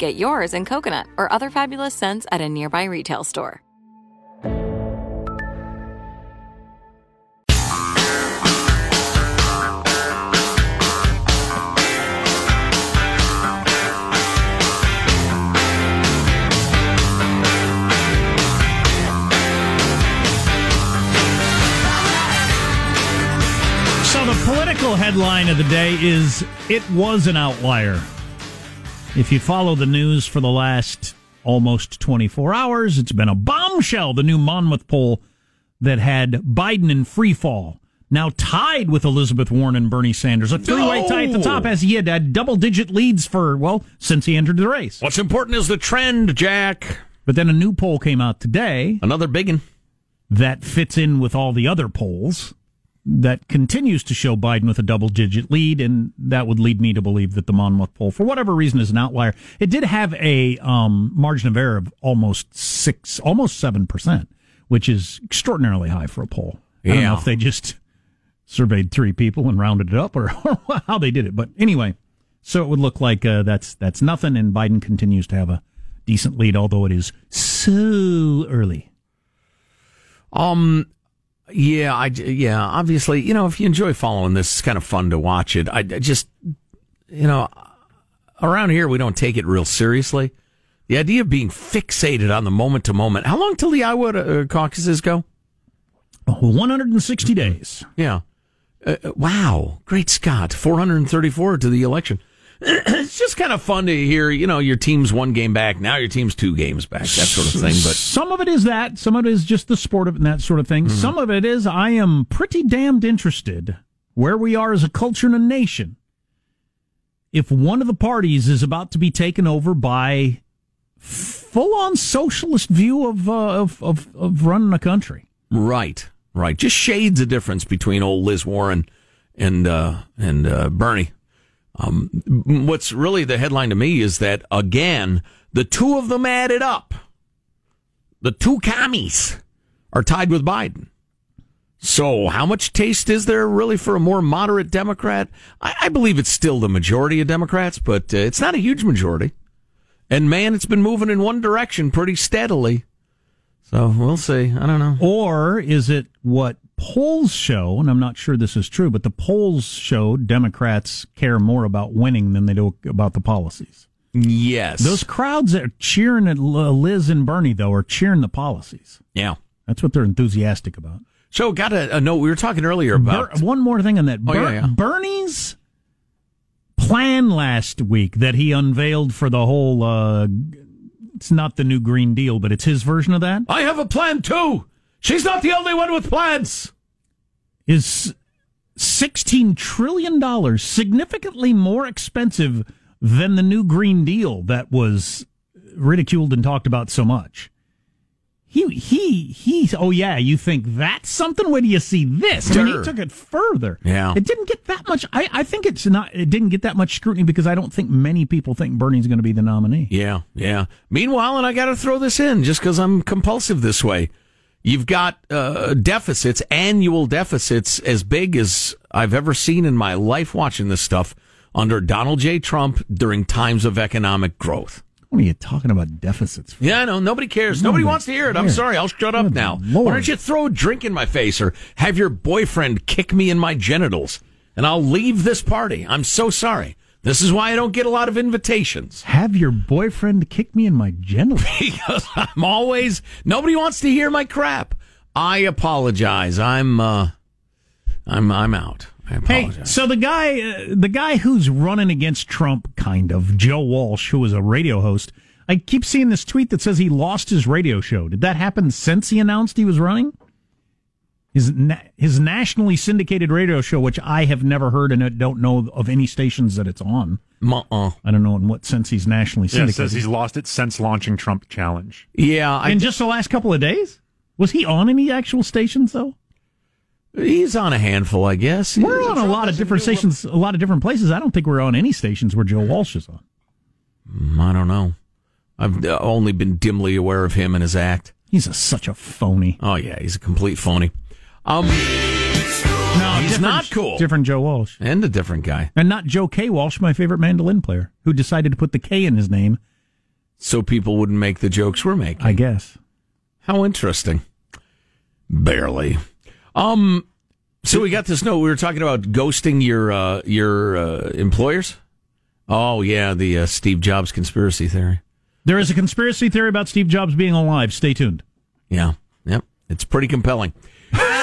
Get yours in coconut or other fabulous scents at a nearby retail store. So the political headline of the day is It Was an Outlier. If you follow the news for the last almost 24 hours, it's been a bombshell, the new Monmouth poll that had Biden in free fall. Now tied with Elizabeth Warren and Bernie Sanders. A three-way tie at the top as he had had double-digit leads for, well, since he entered the race. What's important is the trend, Jack. But then a new poll came out today. Another big one. That fits in with all the other polls that continues to show Biden with a double digit lead, and that would lead me to believe that the Monmouth poll, for whatever reason, is an outlier. It did have a um, margin of error of almost six, almost seven percent, which is extraordinarily high for a poll. I don't know Yeah. if they just surveyed three people and rounded it up, or, or how they did it. But anyway, so it would look like uh, that's that's nothing, and Biden continues to have a decent lead, although it is so early. Um, yeah, I yeah, obviously, you know, if you enjoy following this, it's kind of fun to watch it. I, I just, you know, around here we don't take it real seriously. The idea of being fixated on the moment to moment. How long till the Iowa uh, caucuses go? 160 days. Yeah. Uh, uh, wow. Great Scott. 434 to the election. It's just kind of fun to hear, you know, your team's one game back. Now your team's two games back, that sort of thing. But some of it is that, some of it is just the sport of it and that sort of thing. Mm-hmm. Some of it is I am pretty damned interested where we are as a culture and a nation. If one of the parties is about to be taken over by full on socialist view of, uh, of, of, of running a country. Right, right. Just shades of difference between old Liz Warren and uh, and uh, Bernie. Um, what's really the headline to me is that again, the two of them added up, the two commies are tied with Biden. So, how much taste is there really for a more moderate Democrat? I, I believe it's still the majority of Democrats, but uh, it's not a huge majority. And man, it's been moving in one direction pretty steadily. So we'll see. I don't know. Or is it what polls show, and I'm not sure this is true, but the polls show Democrats care more about winning than they do about the policies. Yes. Those crowds that are cheering at Liz and Bernie, though, are cheering the policies. Yeah. That's what they're enthusiastic about. So, got a, a note. We were talking earlier about. Ber- one more thing on that. Oh, yeah, yeah. Bernie's plan last week that he unveiled for the whole. Uh, it's not the new Green Deal, but it's his version of that. I have a plan too. She's not the only one with plans. Is $16 trillion, significantly more expensive than the new Green Deal that was ridiculed and talked about so much. He, he, he, oh yeah, you think that's something? Wait till you see this. I mean, he took it further. Yeah. It didn't get that much, I, I think it's not, it didn't get that much scrutiny because I don't think many people think Bernie's going to be the nominee. Yeah, yeah. Meanwhile, and I got to throw this in just because I'm compulsive this way. You've got uh, deficits, annual deficits as big as I've ever seen in my life watching this stuff under Donald J. Trump during times of economic growth. What are you talking about deficits for? Yeah, I know. Nobody cares. Nobody, Nobody wants to hear it. I'm cares. sorry. I'll shut up now. Lord. Why don't you throw a drink in my face or have your boyfriend kick me in my genitals and I'll leave this party? I'm so sorry. This is why I don't get a lot of invitations. Have your boyfriend kick me in my genitals? because I'm always nobody wants to hear my crap. I apologize. I'm uh I'm I'm out. I Hey, apologize. so the guy, uh, the guy who's running against Trump, kind of Joe Walsh, who was a radio host. I keep seeing this tweet that says he lost his radio show. Did that happen since he announced he was running? His na- his nationally syndicated radio show, which I have never heard and don't know of any stations that it's on. uh I don't know in what sense he's nationally Yeah, it syndicated. says he's lost it since launching Trump Challenge. Yeah, I, in just the last couple of days. Was he on any actual stations though? he's on a handful, I guess. We're on a lot of different stations, a lot of different places. I don't think we're on any stations where Joe Walsh is on. I don't know. I've uh, only been dimly aware of him and his act. He's a, such a phony. Oh yeah, he's a complete phony. Um, No, He's not cool. Different Joe Walsh. and a different guy. And not Joe K. Walsh, my favorite mandolin player, who decided to put the K in his name, So people wouldn't make the jokes we're making. I guess. How interesting. Barely. Um. So we got this note. We were talking about ghosting your uh, your uh, employers. Oh yeah, the uh, Steve Jobs conspiracy theory. There is a conspiracy theory about Steve Jobs being alive. Stay tuned. Yeah. Yep. It's pretty compelling.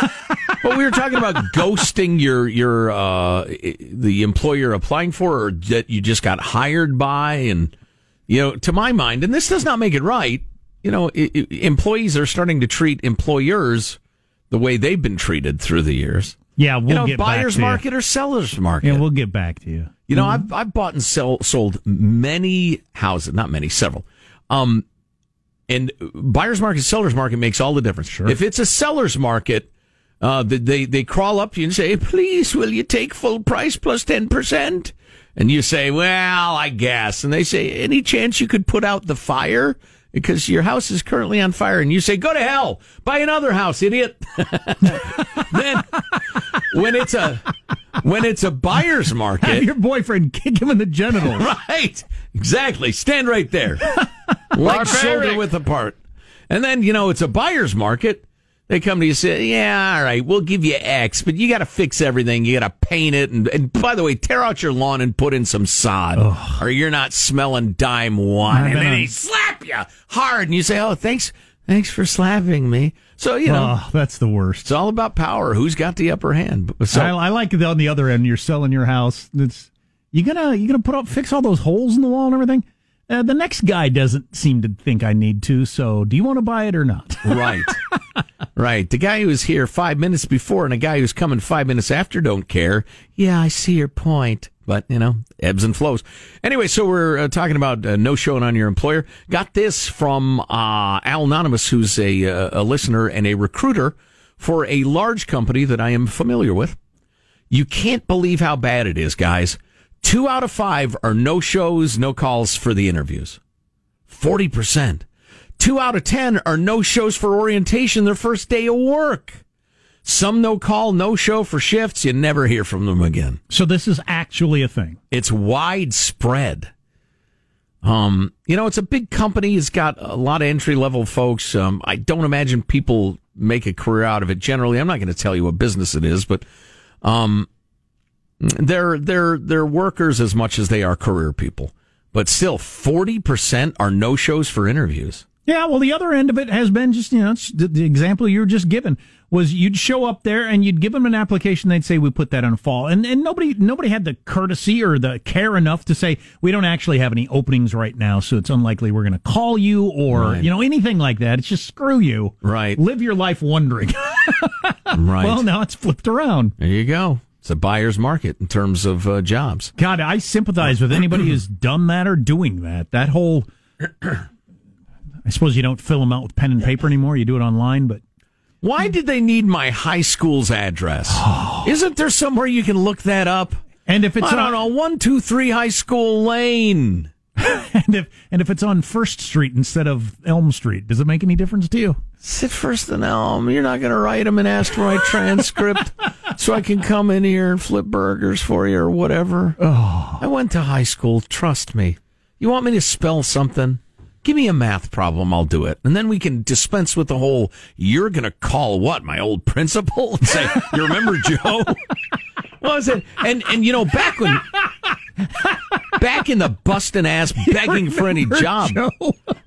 but we were talking about ghosting your your uh, the employer applying for, or that you just got hired by, and you know, to my mind, and this does not make it right. You know, i i employees are starting to treat employers the way they've been treated through the years. Yeah, we'll you know, get buyer's back to market or seller's market. Yeah, we'll get back to you. You know, I've I've bought and sell, sold many houses, not many, several. Um, and buyer's market, seller's market makes all the difference. Sure. If it's a seller's market, uh, they they they crawl up to you and say, "Please, will you take full price plus ten percent?" And you say, "Well, I guess." And they say, "Any chance you could put out the fire?" Because your house is currently on fire, and you say, "Go to hell! Buy another house, idiot." then, when it's a when it's a buyer's market, Have your boyfriend kick him in the genitals. Right. Exactly. Stand right there. Leg shoulder width apart. And then, you know, it's a buyer's market. They come to you and say, yeah, all right, we'll give you X, but you got to fix everything. You got to paint it. And, and by the way, tear out your lawn and put in some sod or you're not smelling dime one. And then they slap you hard and you say, oh, thanks. Thanks for slapping me. So, you know, Oh, that's the worst. it's all about power. Who's got the upper hand? So, I, I like it on the other end. You're selling your house. It's you gonna you gonna put up fix all those holes in the wall and everything. Uh, the next guy doesn't seem to think I need to. So, do you want to buy it or not? Right. right. The guy who was here five minutes before and a guy who's coming five minutes after don't care. Yeah, I see your point. But, you know, ebbs and flows. Anyway, so we're uh, talking about uh, no showing on your employer. Got this from uh, Al Anonymous, who's a, uh, a listener and a recruiter for a large company that I am familiar with. You can't believe how bad it is, guys. Two out of five are no shows, no calls for the interviews. 40%. Two out of 10 are no shows for orientation their first day of work. Some no call, no show for shifts. You never hear from them again. so this is actually a thing. It's widespread. Um, you know, it's a big company. It's got a lot of entry level folks. Um, I don't imagine people make a career out of it. Generally, I'm not going to tell you what business it is, but um, they're they're they're workers as much as they are career people. But still, forty percent are no shows for interviews. Yeah, well, the other end of it has been just you know the, the example you were just given was you'd show up there and you'd give them an application. They'd say we put that on fall, and and nobody nobody had the courtesy or the care enough to say we don't actually have any openings right now, so it's unlikely we're going to call you or Right. you know anything like that. It's just screw you. Right. Live your life wondering. Right. well, now it's flipped around. there you go. It's a buyer's market in terms of uh, jobs. God, I sympathize with anybody who's done that or doing that. That whole. I suppose you don't fill them out with pen and paper anymore. You do it online, but Why did they need my high school's address? Oh. Isn't there somewhere you can look that up? and if it's I don't on, know. One, two, three, High School Lane. and if and if it's on First Street instead of Elm Street, does it make any difference to you? Sit first in Elm. You're not going to write them an asteroid transcript so I can come in here and flip burgers for you or whatever. Oh. I went to high school. Trust me. You want me to spell something? Give me a math problem. I'll do it. And then we can dispense with the whole, you're going to call what? My old principal? And say, you remember Joe? What was it? And, and you know, back when, back in the busting ass begging for any job.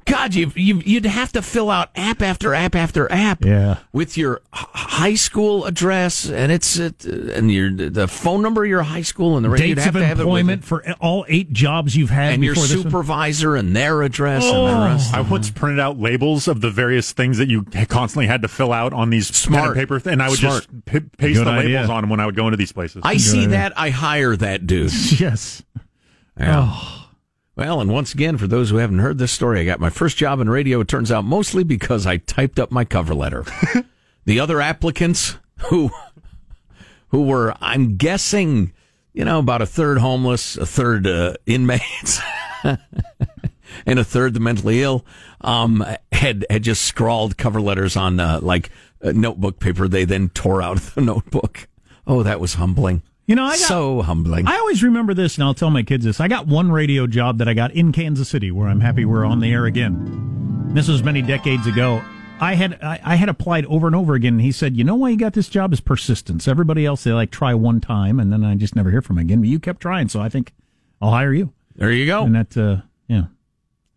God, you you you'd have to fill out app after app after app. Yeah. With your high school address and it's it, and your the phone number of your high school and the you'd Dates have of to have it employment it. for all eight jobs you've had and your before this one? supervisor and their address and the oh. rest. I once printed out labels of the various things that you constantly had to fill out on these pen Smart. and paper, th- and I would Smart. just p- paste Good the idea. labels on them when I would go into these places. I see that. I hire that dude. Yes. Yeah. Well, and once again, for those who haven't heard this story, I got my first job in radio. It turns out mostly because I typed up my cover letter. the other applicants who who were, I'm guessing, you know, about a third homeless, a third uh, inmates, and a third the mentally ill, um, had had just scrawled cover letters on uh, like uh, notebook paper. They then tore out the notebook. Oh, that was humbling. You know, I got, so humbling. I always remember this, and I'll tell my kids this. I got one radio job that I got in Kansas City, where I'm happy we're on the air again. This was many decades ago. I had I, I had applied over and over again, and he said, "You know why you got this job is persistence. Everybody else they like try one time, and then I just never hear from them again. But you kept trying, so I think I'll hire you." there you go. And that, uh, yeah.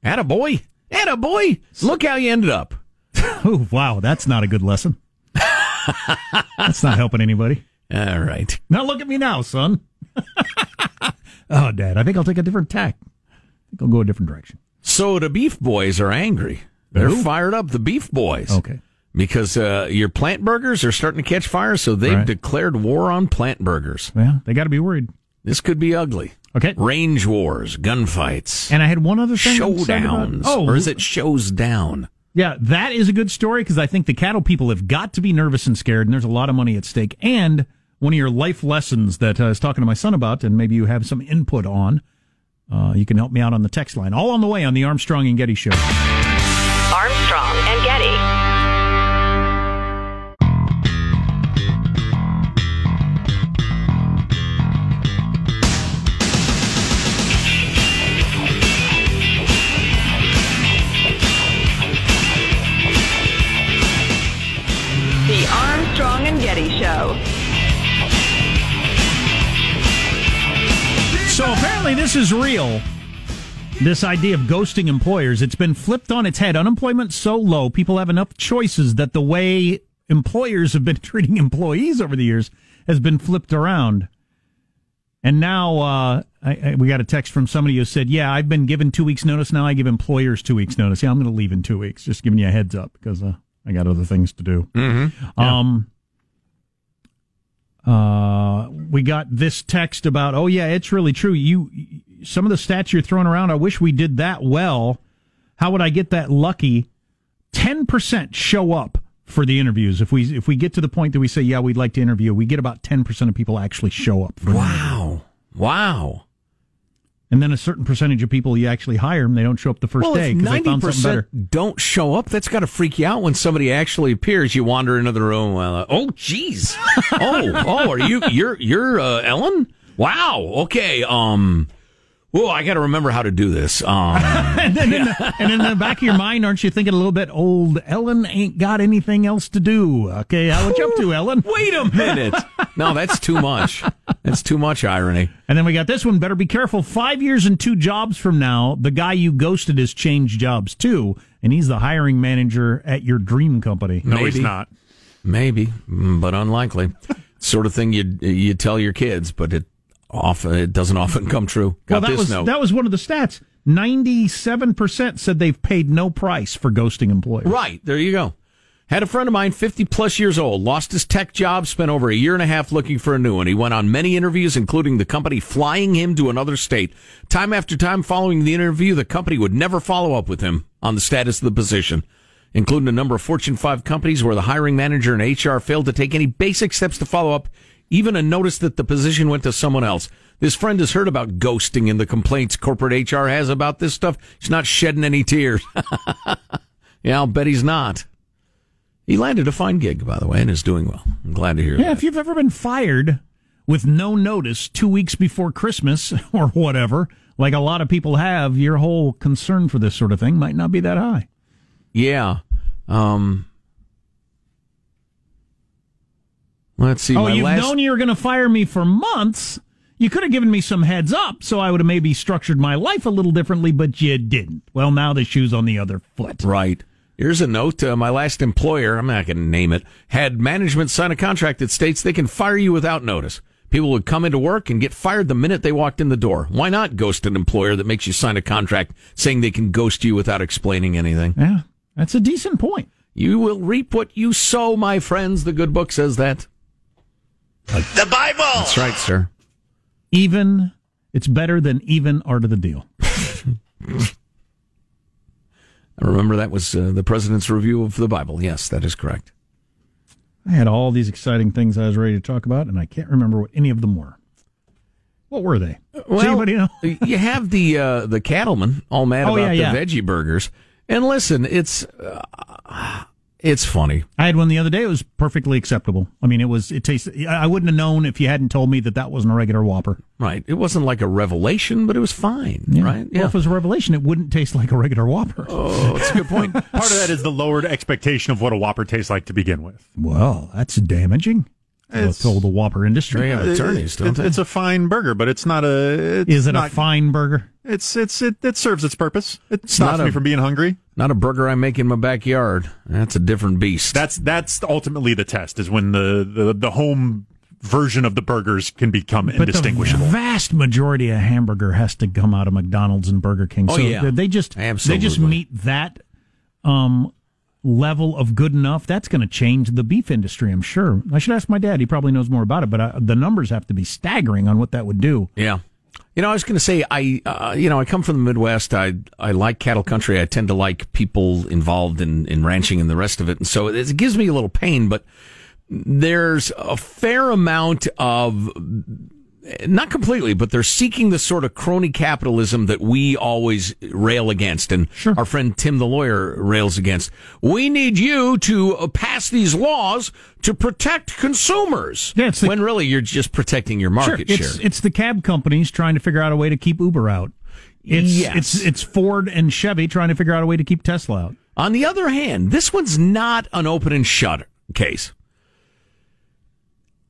Atta boy. Atta boy. Look how you ended up. Oh wow, that's not a good lesson. that's not helping anybody. All right. Now look at me now, son. oh, Dad, I think I'll take a different tack. I think I'll go a different direction. So the beef boys are angry. They're Who? fired up, the beef boys. Okay. Because uh, your plant burgers are starting to catch fire, so they've Right. declared war on plant burgers. Yeah, they got to be worried. This could be ugly. Okay. Range wars, gunfights, And I had one other thing. Showdowns. Oh, or is it shows down? Yeah, that is a good story because I think the cattle people have got to be nervous and scared, and there's a lot of money at stake. And one of your life lessons that I was talking to my son about, and maybe you have some input on, uh, you can help me out on the text line. All on the way on the Armstrong and Getty Show. This is real. This idea of ghosting employers, it's been flipped on its head. Unemployment's so low, people have enough choices that the way employers have been treating employees over the years has been flipped around. And now uh, I, I, we got a text from somebody who said, "Yeah, I've been given two weeks' notice. Now I give employers two weeks' notice. Yeah, I'm going to leave in two weeks. Just giving you a heads up because uh, I got other things to do." Mm-hmm. Um, uh, we got this text about, oh yeah, it's really true. You, some of the stats you're throwing around, I wish we did that well. How would I get that lucky? Ten percent show up for the interviews. If we if we get to the point that we say, yeah, we'd like to interview, we get about ten percent of people actually show up. Wow. Wow. And then a certain percentage of people you actually hire them, they don't show up the first well, day because they found something better. don't show up, that's got to freak you out when somebody actually appears. You wander into the room. Uh, oh, jeez. oh, oh, are you? You're you're uh, Ellen? Wow. Okay. Um. Oh, I got to remember how to do this. Um, and, then in the, and in the back of your mind, aren't you thinking a little bit, old Ellen ain't got anything else to do? Okay, how what you up to, Ellen? wait a minute. No, that's too much. That's too much irony. And then we got this one. Better be careful. Five years and two jobs from now, the guy you ghosted has changed jobs too, and he's the hiring manager at your dream company. No, Maybe. he's not. Maybe, mm, but unlikely. sort of thing you you tell your kids, but it often uh, it doesn't often come true. Got well, that this was note. that was one of the stats. Ninety-seven percent said they've paid no price for ghosting employees. Right. There you go. Had a friend of mine, 50 plus years old, lost his tech job, spent over a year and a half looking for a new one. He went on many interviews, including the company flying him to another state. Time after time following the interview, the company would never follow up with him on the status of the position, including a number of Fortune 5 companies where the hiring manager and HR failed to take any basic steps to follow up, even a notice that the position went to someone else. This friend has heard about ghosting and the complaints corporate HR has about this stuff. He's not shedding any tears. yeah, I'll bet he's not. He landed a fine gig, by the way, and is doing well. I'm glad to hear Yeah, that. if you've ever been fired with no notice two weeks before Christmas or whatever, like a lot of people have, your whole concern for this sort of thing might not be that high. Yeah. Um, let's see. oh, my you've last, known you were going to fire me for months. You could have given me some heads up, so I would have maybe structured my life a little differently, but you didn't. Well, now the shoe's on the other foot. Right. Here's a note. Uh, my last employer, I'm not going to name it, had management sign a contract that states they can fire you without notice. People would come into work and get fired the minute they walked in the door. Why not ghost an employer that makes you sign a contract saying they can ghost you without explaining anything? Yeah, that's a decent point. You will reap what you sow, my friends. The good book says that. The Bible. That's right, sir. Even, it's better than even art of the deal. I remember that was uh, the president's review of the Bible. Yes, that is correct. I had all these exciting things I was ready to talk about, and I can't remember what any of them were. What were they? Does anybody know? you have the uh, the cattlemen all mad Oh, about yeah, the yeah. veggie burgers, and listen, it's uh, it's funny. I had one the other day. It was perfectly acceptable. I mean, it was. It tasted. I wouldn't have known if you hadn't told me that that wasn't a regular Whopper. Right. It wasn't like a revelation, but it was fine. Yeah. Right. Well, if it was a revelation, it wouldn't taste like a regular Whopper. Oh, that's a good point. Part of that is the lowered expectation of what a Whopper tastes like to begin with. Well, that's damaging. It's- told the Whopper industry. They have attorneys, don't It's, they? it's a fine burger, but it's not a. It's Is it not, a fine burger? It's it's it, it serves its purpose. It stops not me from being hungry. Not a burger I make in my backyard. That's a different beast. That's that's ultimately the test is when the the, the home version of the burgers can become But indistinguishable. the vast majority of hamburger has to come out of McDonald's and Burger King. Oh, so yeah. they just they just meet that um, level of good enough. That's going to change the beef industry, I'm sure. I should ask my dad. He probably knows more about it, but uh, the numbers have to be staggering on what that would do. Yeah. You know, I was going to say, I, uh, you know, I come from the Midwest. I, I like cattle country. I tend to like people involved in, in ranching and the rest of it. And so it, it gives me a little pain, but there's a fair amount of, not completely, but they're seeking the sort of crony capitalism that we always rail against. And our friend Tim the lawyer rails against. We need you to uh, pass these laws to protect consumers. Yeah, the- when really you're just protecting your market sure, share. it's, it's the cab companies trying to figure out a way to keep Uber out. It's, Yes. it's it's Ford and Chevy trying to figure out a way to keep Tesla out. On the other hand, this one's not an open and shut case.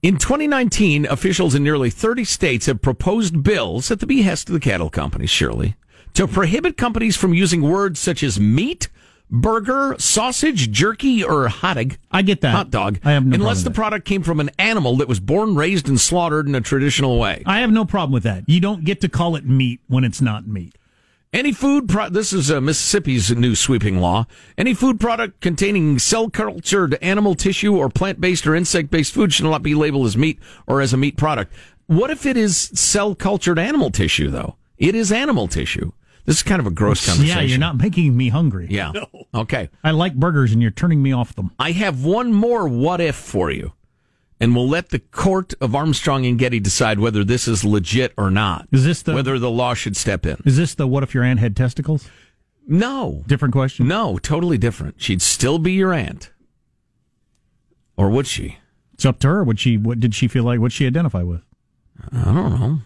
In 2019, officials in nearly 30 states have proposed bills at the behest of the cattle companies, surely, to prohibit companies from using words such as meat, burger, sausage, jerky, or hotdog. I get that. Hot dog. I have no unless the product came from an animal that was born, raised, and slaughtered in a traditional way. I have no problem with that. You don't get to call it meat when it's not meat. Any food pro- this is uh, Mississippi's new sweeping law. Any food product containing cell cultured animal tissue or plant based or insect based food should not be labeled as meat or as a meat product. What if it is cell cultured animal tissue though? It is animal tissue. This is kind of a gross conversation. Yeah, you're not making me hungry. Yeah. No. Okay. I like burgers and you're turning me off them. I have one more what if for you. And we'll let the court of Armstrong and Getty decide whether this is legit or not. Is this the whether the law should step in. Is this the what if your aunt had testicles? No. Different question. No, totally different. She'd still be your aunt. Or would she? It's up to her. Would she? What did she feel like? What she identify with? I don't know.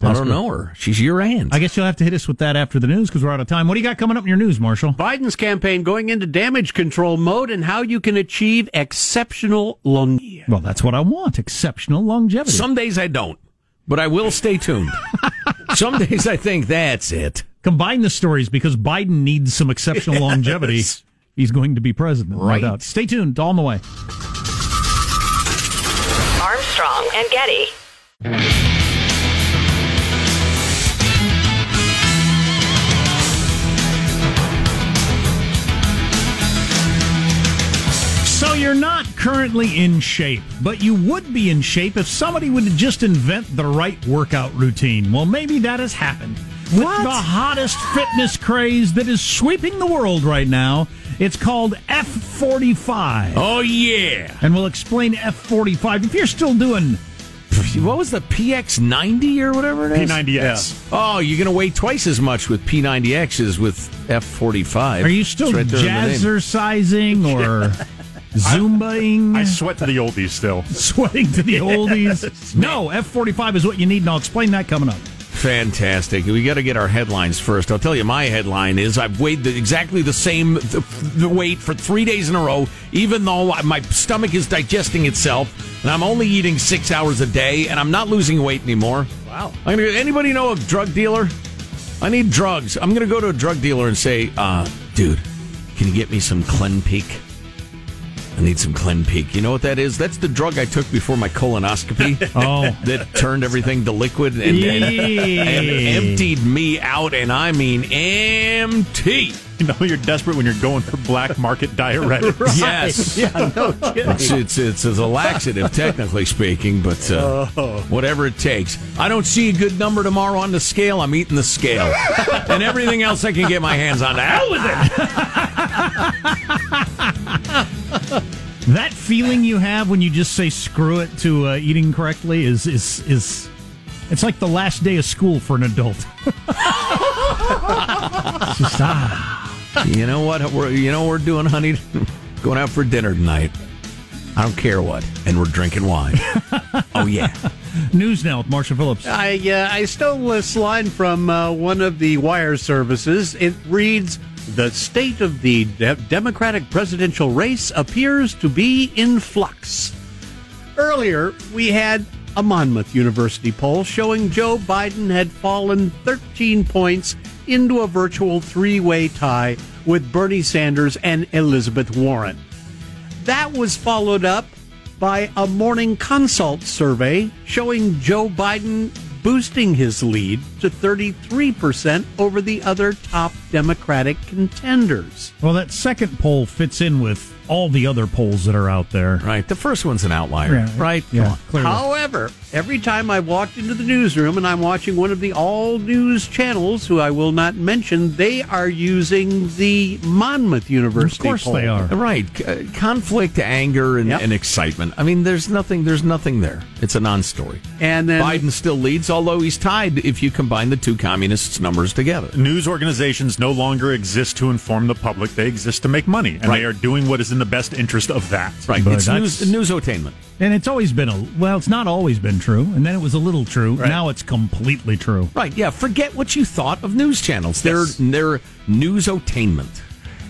I don't know her. She's your aunt. I guess you'll have to hit us with that after the news because we're out of time. What do you got coming up in your news, Marshall? Biden's campaign going into damage control mode and how you can achieve exceptional longevity. Well, that's what I want exceptional longevity. Some days I don't, but I will stay tuned. Some days I think that's it. Combine the stories because Biden needs some exceptional Yes. longevity. He's going to be president, no Right. doubt. Stay tuned. All on the way. Armstrong and Getty. You're not currently in shape, but you would be in shape if somebody would just invent the right workout routine. Well, maybe that has happened. With the hottest fitness craze that is sweeping the world right now. It's called F45. Oh yeah. And we'll explain F45. If you're still doing What was the PX90 or whatever it is? P90X. Oh, you're going to weigh twice as much with P90X as with F45. Are you still It's right there in the name. jazzercising or zumbaing? I sweat to the oldies still. sweating to the oldies. no, F45 is what you need, and I'll explain that coming up. Fantastic. We got to get our headlines first. I'll tell you, my headline is I've weighed the, exactly the same the, the weight for three days in a row, even though my stomach is digesting itself, and I'm only eating six hours a day, and I'm not losing weight anymore. Wow. I'm gonna, anybody know a drug dealer? I need drugs. I'm going to go to a drug dealer and say, uh, dude, can you get me some Clenpiq? I need some Clenpiq. You know what that is? That's the drug I took before my colonoscopy. Oh. that turned everything to liquid and, and, and emptied me out, and I mean empty. You know you're desperate when you're going for black market diuretics. Yes. Yeah, no kidding. It's, it's, it's, it's a laxative, technically speaking, but uh, Oh. whatever it takes. I don't see a good number tomorrow on the scale. I'm eating the scale. and everything else I can get my hands on. To hell with it. That feeling you have when you just say screw it to uh, eating correctly is is is it's like the last day of school for an adult. Just, ah. You know what? We're, you know we're doing, honey? Going out for dinner tonight. I don't care what. And we're drinking wine. oh, yeah. News now with Marshall Phillips. I uh, I stole this line from uh, one of the wire services. It reads: "The state of the de- Democratic presidential race appears to be in flux." Earlier, we had a Monmouth University poll showing Joe Biden had fallen 13 points into a virtual three-way tie with Bernie Sanders and Elizabeth Warren. That was followed up by a morning consult survey showing Joe Biden boosting his lead to 33% over the other top Democratic contenders. Well, that second poll fits in with all the other polls that are out there. Right. The first one's an outlier. Yeah. Right? Yeah, Come on. clearly. However, every time I walked into the newsroom and I'm watching one of the all news channels, who I will not mention, they are using the Monmouth University. Of course poll. they are. Right. C- uh, conflict, anger, and, Yep. and excitement. I mean, there's nothing. There's nothing there. It's a non-story. And then Biden still leads, although he's tied if you combine the two communists' numbers together. News organizations no longer exist to inform the public. They exist to make money, and Right. they are doing what is in the best interest of that. Right. But it's that's- news, newsotainment. And it's always been a well, it's not always been true, and then it was a little true. Now it's completely true. Right. Yeah. Forget what you thought of news channels. They're Yes. they're newsotainment.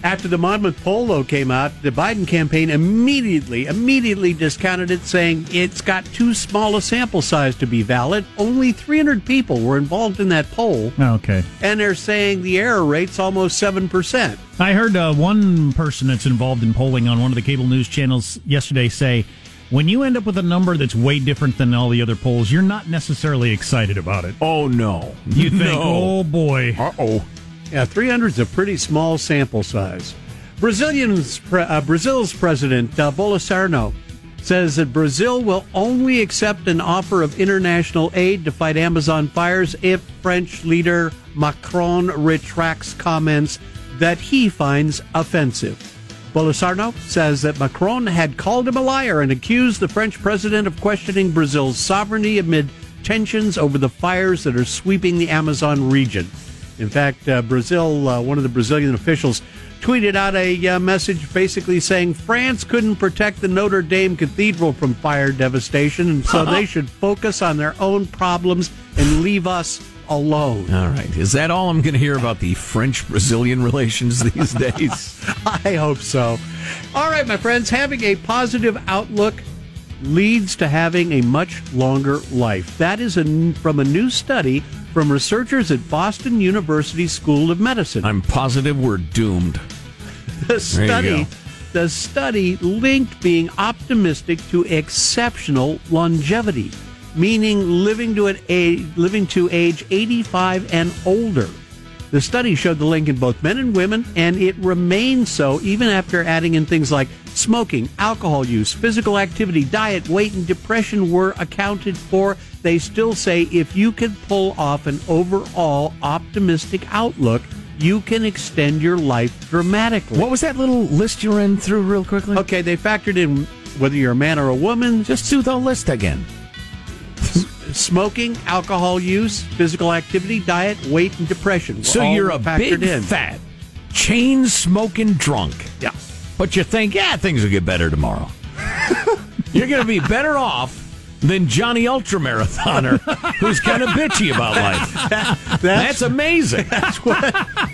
After the Monmouth poll, though, came out, the Biden campaign immediately, immediately discounted it, saying it's got too small a sample size to be valid. Only 300 people were involved in that poll, Okay. and they're saying the error rate's almost 7%. I heard uh, one person that's involved in polling on one of the cable news channels yesterday say, when you end up with a number that's way different than all the other polls, you're not necessarily excited about it. Oh no. You think, No. oh boy. Uh oh. Yeah, 300 is a pretty small sample size. Brazilian's uh, Brazil's president uh, Bolsonaro says that Brazil will only accept an offer of international aid to fight Amazon fires if French leader Macron retracts comments that he finds offensive. Bolsonaro says that Macron had called him a liar and accused the French president of questioning Brazil's sovereignty amid tensions over the fires that are sweeping the Amazon region. In fact, uh, Brazil, uh, one of the Brazilian officials, tweeted out a uh, message basically saying France couldn't protect the Notre Dame Cathedral from fire devastation, and so they should focus on their own problems and leave us alone. All right. Is that all I'm going to hear about the French Brazilian relations these days? I hope so. All right, my friends, having a positive outlook leads to having a much longer life. That is a, from a new study from researchers at Boston University School of Medicine. I'm positive we're doomed. The study the study linked being optimistic to exceptional longevity, meaning living to an age, living to age 85 and older. The study showed the link in both men and women, and it remains so even after adding in things like smoking, alcohol use, physical activity, diet, weight, and depression were accounted for. They still say if you can pull off an overall optimistic outlook, you can extend your life dramatically. What was that little list you ran through real quickly? Okay, they factored in whether you're a man or a woman. Just do the list again. Smoking, alcohol use, physical activity, diet, weight, and depression. So you're a big, in. fat, chain smoking drunk. Yeah. But you think, yeah, things will get better tomorrow. you're going to be better off than Johnny Ultramarathoner, who's kind of bitchy about life. That, that's, that's, amazing. That's what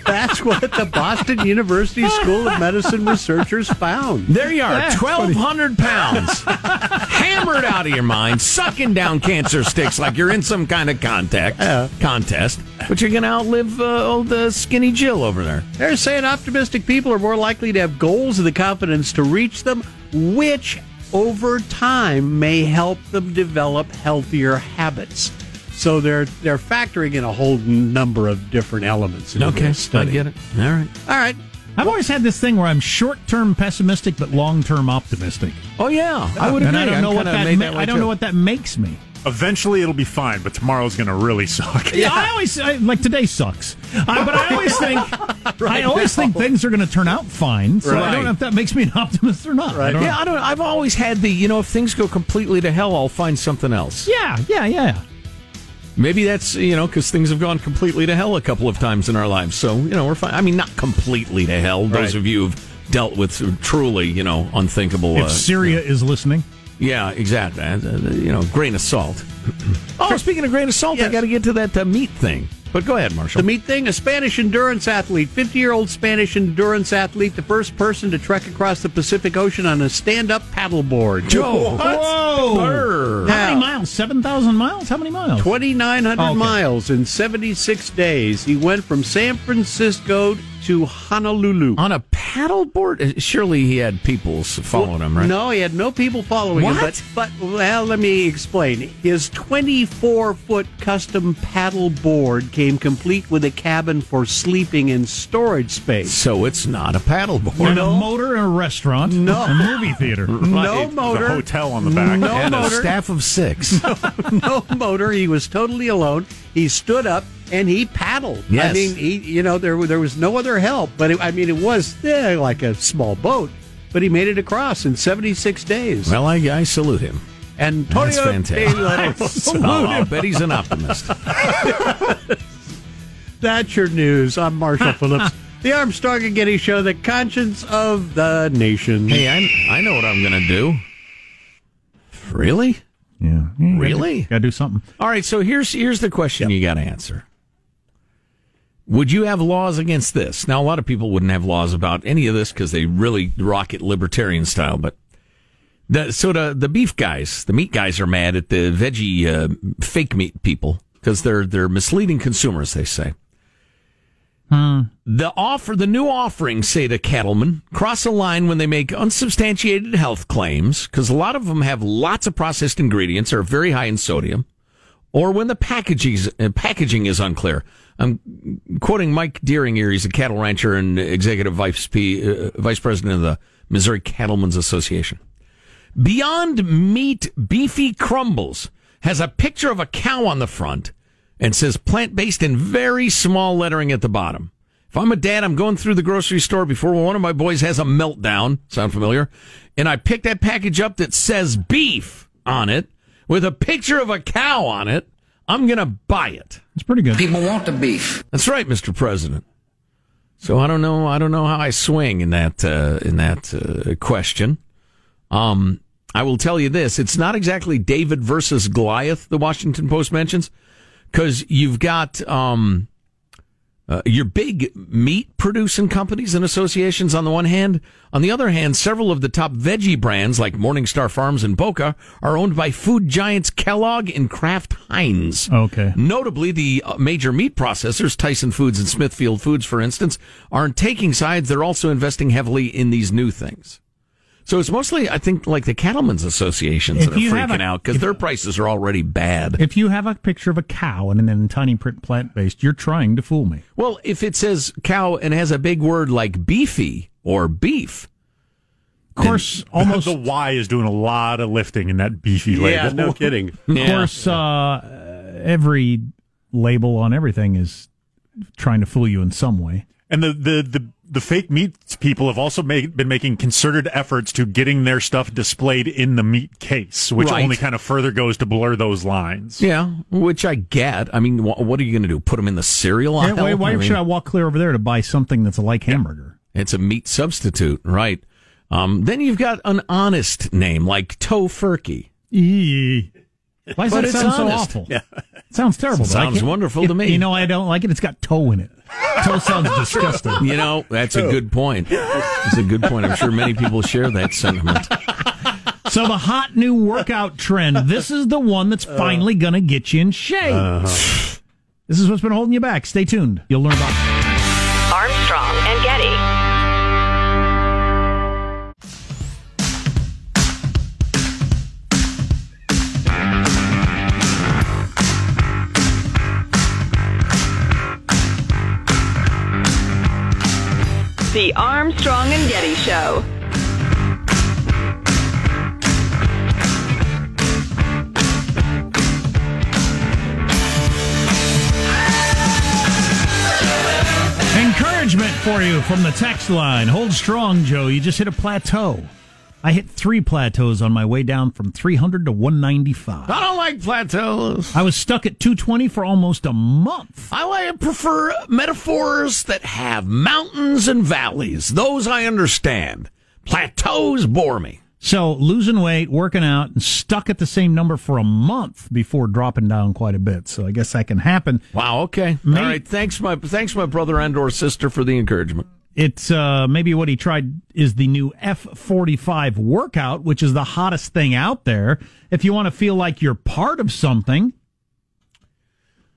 that's what the Boston University School of Medicine researchers found. There you are, twelve hundred pounds, hammered out of your mind, sucking down cancer sticks like you're in some kind of contact contest. But you're going to outlive uh, old uh, skinny Jill over there. They're saying optimistic people are more likely to have goals and the confidence to reach them, which over time may help them develop healthier habits. So they're they're factoring in a whole number of different elements. In okay, study. I get it. All right, all right. I've always had this thing where I'm short term pessimistic but long term optimistic. Oh yeah, I would agree. I don't I'm know what that, ma- that I don't too. know what that makes me. Eventually, it'll be fine, but tomorrow's going to really suck. Yeah, I always I, like today sucks, uh, but I always think right I always now. think things are going to turn out fine. So right. I don't know if that makes me an optimist or not. Right? I yeah, I don't. I've always had the you know if things go completely to hell, I'll find something else. Yeah, yeah, yeah. Maybe that's you know because things have gone completely to hell a couple of times in our lives. So you know we're fine. I mean, not completely to hell. Those of you who've dealt with truly you know unthinkable. If uh, Syria is listening. Yeah, exactly. Uh, you know, grain of salt. oh, speaking of grain of salt, yes. I got to get to that uh, meat thing. But go ahead, Marshall. The meat thing, a Spanish endurance athlete, 50 year old Spanish endurance athlete, the first person to trek across the Pacific Ocean on a stand up paddleboard. Joe. Whoa. How many miles? 7,000 miles? How many miles? 2,900 okay. miles in 76 days. He went from San Francisco to Honolulu. On a paddleboard? Uh, surely he had people following him, right? No, he had no people following what? him. But, but, well, let me explain. His 24 foot custom paddleboard came complete with a cabin for sleeping and storage space. So it's not a paddleboard. No. a motor and a restaurant. No. A movie theater. No motor. a hotel on the back. No and motor. a staff of six. no, no motor. He was totally alone. He stood up and he paddled. Yes. I mean, he, you know, there there was no other help, but it, I mean, it was eh, like a small boat, but he made it across in 76 days. Well, I, I salute him. And That's fantastic. oh, I bet he's an optimist. That's your news. I'm Marshall Phillips. The Armstrong and Getty Show, the conscience of the nation. Hey, I, I know what I'm going to do. Really? Yeah. yeah really? Got to do something. All right. So here's here's the question yep. you got to answer. Would you have laws against this? Now, a lot of people wouldn't have laws about any of this because they really rock it libertarian style. But the, so the, the beef guys, the meat guys are mad at the veggie uh, fake meat people because they're they're misleading consumers. They say. Hmm. The offer, the new offerings say the cattlemen cross a line when they make unsubstantiated health claims because a lot of them have lots of processed ingredients are very high in sodium, or when the packaging uh, packaging is unclear. I'm quoting Mike Deering here. He's a cattle rancher and executive vice, P, uh, vice president of the Missouri Cattlemen's Association. Beyond Meat Beefy Crumbles has a picture of a cow on the front and says plant based in very small lettering at the bottom. If I'm a dad, I'm going through the grocery store before one of my boys has a meltdown. Sound familiar? And I pick that package up that says beef on it with a picture of a cow on it. I'm going to buy it. It's pretty good. People want the beef. That's right, Mr. President. So I don't know. I don't know how I swing in that uh, in that uh, question. Um, I will tell you this: it's not exactly David versus Goliath. The Washington Post mentions because you've got um, uh, your big meat producing companies and associations on the one hand. On the other hand, several of the top veggie brands like Morningstar Farms and Boca are owned by food giants Kellogg and Kraft Heinz. Okay. Notably, the uh, major meat processors, Tyson Foods and Smithfield Foods, for instance, aren't taking sides. They're also investing heavily in these new things. So it's mostly, I think, like the cattlemen's associations If that are freaking a- out because their prices are already bad. If you have a picture of a cow and then tiny print plant based, you're trying to fool me. Well, if it says cow and has a big word like beefy or beef, Of course, almost the Y is doing a lot of lifting in that beefy label. Yeah, label. no kidding. Of course, uh, every label on everything is trying to fool you in some way. And the, the, the, the fake meat people have also made, been making concerted efforts to getting their stuff displayed in the meat case, which Right. only kind of further goes to blur those lines. yeah, which I get. I mean, wh- what are you going to do? Put them in the cereal Why, aisle? why, why I mean, should I walk clear over there to buy something that's like hamburger? It's a meat substitute, right? Um, then you've got an honest name like Tofurky. Eee. Why does But that it's sound so honest. awful? It sounds terrible. but I Sounds can't- wonderful to me. You know, I don't like it. It's got toe in it. Toe sounds disgusting. You know, that's a good point. It's a good point. I'm sure many people share that sentiment. So the hot new workout trend. This is the one that's finally going to get you in shape. Uh-huh. This is what's been holding you back. Stay tuned. You'll learn about. The Armstrong and Getty Show. Encouragement for you from the text line. Hold strong, Joe. You just hit a plateau. I hit three plateaus on my way down from 300 to 195. I don't like plateaus. I was stuck at 220 for almost a month. I prefer metaphors that have mountains and valleys. Those I understand. Plateaus bore me. So losing weight, working out, and stuck at the same number for a month before dropping down quite a bit. So I guess that can happen. Wow. Okay. Maybe- All right. Thanks, my thanks, my brother and or sister, for the encouragement. It's uh, maybe what he tried is the new F45 workout, which is the hottest thing out there. If you want to feel like you're part of something,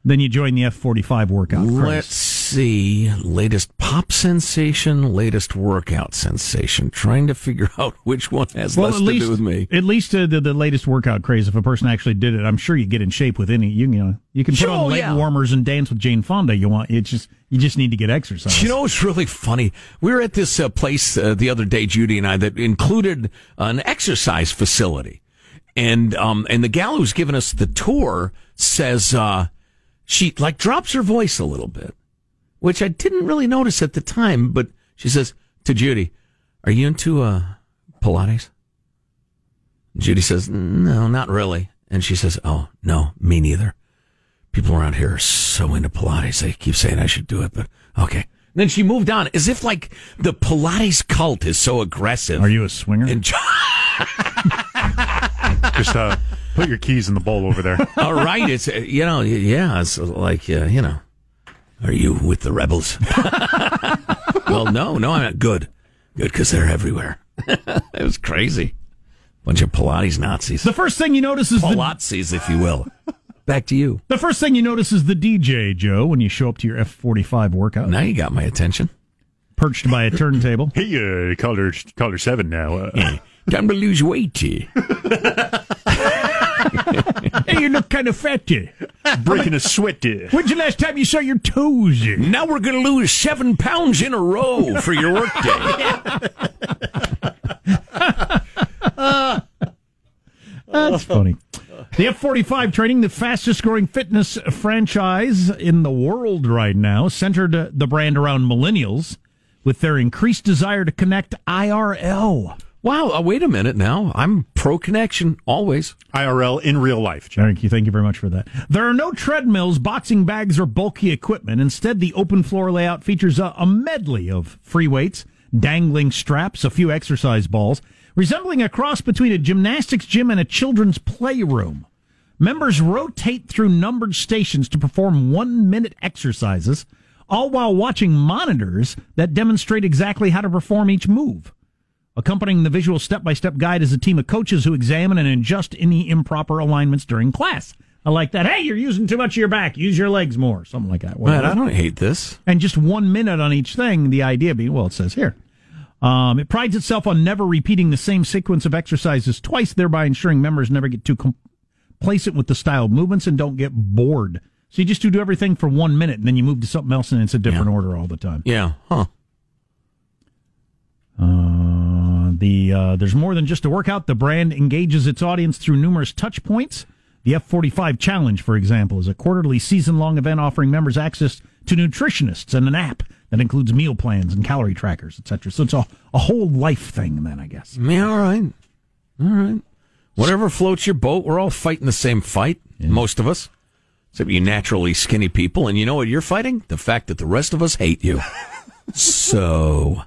then you join the F45 workout. Let's see. Latest pop sensation, latest workout sensation. Trying to figure out which one has less at to least, do with me. At least uh, the, the latest workout craze. If a person actually did it, I'm sure you get in shape with any. You, you know, you can put Sure, on leg yeah. warmers and dance with Jane Fonda. You want it's just you just need to get exercise. You know it's really funny? We were at this uh, place uh, the other day, Judy and I, that included an exercise facility, and um, and the gal who's giving us the tour says uh, she like drops her voice a little bit, which I didn't really notice at the time, but she says to Judy, "Are you into uh, Pilates?" Judy says, "No, not really," and she says, "Oh no, me neither." people around here are so into Pilates. They keep saying I should do it, but okay. And then she moved on as if like the Pilates cult is so aggressive. Are you a swinger? And Just uh, put your keys in the bowl over there. all right, it's uh, you know yeah, it's like uh, you know, are you with the rebels? well, no, no, I'm not good, good because they're everywhere. it was crazy, bunch of Pilates Nazis, the first thing you notice is the, Pilates, if you will. Back to you. the first thing you notice is the DJ Joe when you show up to your F45 workout, Now you got my attention. perched by a turntable. Hey, uh, called her, called her seven now. Uh, Time to lose weight. Hey, you look kind of fatty. breaking a sweat. Uh, When's the last time you saw your toes? in? Now we're going to lose seven pounds in a row for your workday. That's funny. The F 45 training, the fastest growing fitness franchise in the world right now, centered uh, the brand around millennials with their increased desire to connect IRL. Wow, uh, wait a minute now. I'm pro connection always. IRL in real life. Jack. Thank you. Thank you very much for that. There are no treadmills, boxing bags, or bulky equipment. Instead, the open floor layout features a, a medley of free weights, dangling straps, a few exercise balls, resembling a cross between a gymnastics gym and a children's playroom. Members rotate through numbered stations to perform one minute exercises, all while watching monitors that demonstrate exactly how to perform each move. Accompanying the visual step by step guide is a team of coaches who examine and adjust any improper alignments during class. I like that. Hey, you're using too much of your back. Use your legs more. Something like that. Man, I don't hate this. And just one minute on each thing. The idea being, well, it says here. Um, it prides itself on never repeating the same sequence of exercises twice, thereby ensuring members never get too complacent with the style of movements and don't get bored. So you just do everything for one minute, and then you move to something else, and it's a different Yeah. order all the time. Yeah. Huh. Uh, the uh, there's more than just a workout. The brand engages its audience through numerous touch points. The F45 Challenge, for example, is a quarterly season long event offering members access to nutritionists and an app that includes meal plans and calorie trackers, etc. So it's a, a whole life thing, then, I guess. Yeah, all right. All right. Whatever floats your boat, we're all fighting the same fight, most of us. Except you naturally skinny people. And you know what you're fighting? The fact that the rest of us hate you. so,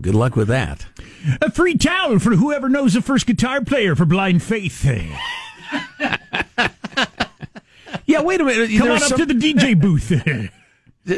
good luck with that. A free towel for whoever knows the first guitar player for Blind Faith. Yeah, wait a minute. Come on up some- to the DJ booth.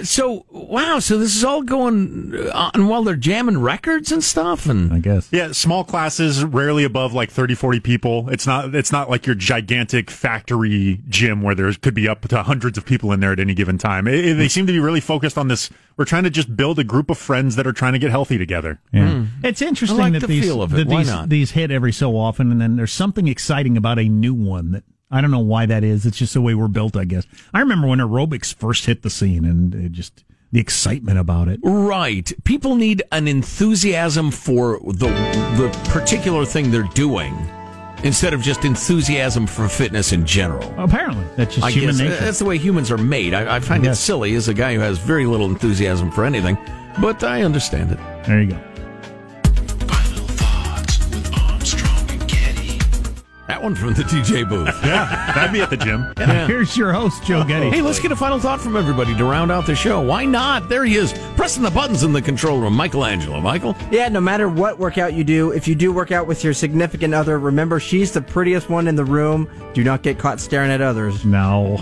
So, wow, so this is all going uh, on while they're jamming records and stuff? And I guess. Yeah, small classes, rarely above like 30, 40 people. It's not it's not like your gigantic factory gym where there could be up to hundreds of people in there at any given time. It- it- they seem to be really focused on this. We're trying to just build a group of friends that are trying to get healthy together. Yeah. Hmm. It's interesting like that the these feel of it. that these these hit every so often, and then there's something exciting about a new one that I don't know why that is. It's just the way we're built, I guess. I remember when aerobics first hit the scene, and it just the excitement about it. Right. People need an enthusiasm for the the particular thing they're doing instead of just enthusiasm for fitness in general. Apparently, that's just I human guess uh, nature. that's the way humans are made. I, I find it silly as a guy who has very little enthusiasm for anything, but I understand it. There you go. One from the DJ booth. Yeah, that'd be at the gym. Yeah. Here's your host, Joe Getty. Hey, let's get a final thought from everybody to round out the show. Why not? There he is, pressing the buttons in the control room. Michael Angelo. Michael? Yeah, no matter what workout you do, if you do work out with your significant other, remember she's the prettiest one in the room. Do not get caught staring at others. No.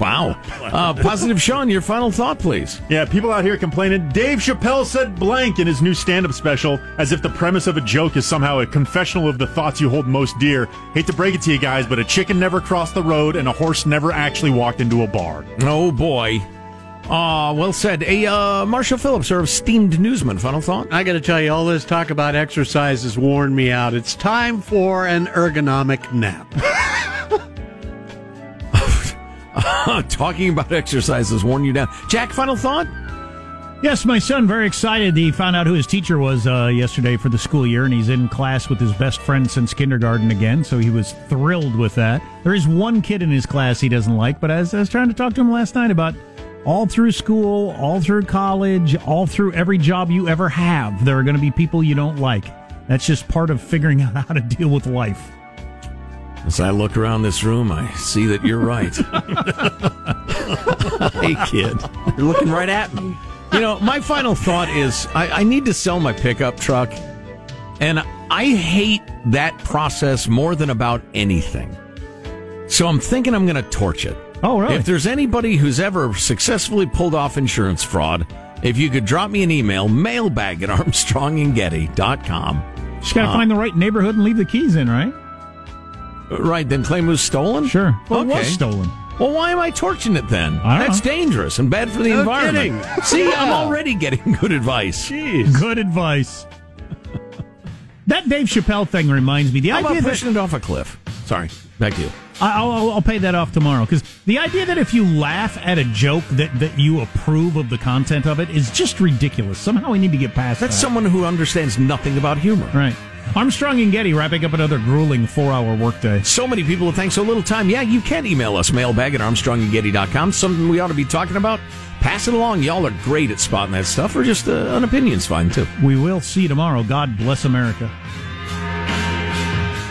Wow. Uh, Positive Sean, your final thought, please. Yeah, people out here complaining. Dave Chappelle said blank in his new stand-up special, as if the premise of a joke is somehow a confessional of the thoughts you hold most dear. Hate to break it to you guys, but a chicken never crossed the road and a horse never actually walked into a bar. Oh, boy. Ah, well said. A uh, Marshall Phillips, our esteemed newsman. Final thought? I got to tell you, all this talk about exercise has worn me out. It's time for an ergonomic nap. Talking about exercise has worn you down. Jack, final thought? Yes, my son very excited. He found out who his teacher was uh, yesterday for the school year, and he's in class with his best friend since kindergarten again. So he was thrilled with that. There is one kid in his class he doesn't like, but as I was trying to talk to him last night about all through school, all through college, all through every job you ever have, there are going to be people you don't like. That's just part of figuring out how to deal with life. As I look around this room, I see that you're right. hey, kid. You're looking right at me. You know, my final thought is I, I need to sell my pickup truck, and I hate that process more than about anything. So I'm thinking I'm going to torch it. Oh, really? If there's anybody who's ever successfully pulled off insurance fraud, if you could drop me an email, mailbag at armstrongandgetty.com. Just got to Uh, find the right neighborhood and leave the keys in, right? Right, then claim it was stolen? Sure. Well, it Okay. was stolen. Well, why am I torching it then? I don't That's know. dangerous and bad for the No environment. kidding. See, I'm already getting good advice. Good advice. that Dave Chappelle thing reminds me. The How idea about that pushing it off a cliff? Sorry, back to you. I'll, I'll, I'll pay that off tomorrow because the idea that if you laugh at a joke that, that you approve of the content of it is just ridiculous. Somehow we need to get past That's that. someone who understands nothing about humor. right. Armstrong and Getty wrapping up another grueling four-hour workday. So many people have thanks so little time. Yeah, you can email us, mailbag at armstrongandgetty.com. Something we ought to be talking about. Pass it along. Y'all are great at spotting that stuff, or just uh, an opinion's fine, too. We will see you tomorrow. God bless America.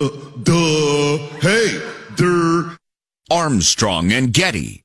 Uh, duh. Hey, duh. Armstrong and Getty.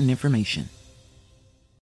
important information.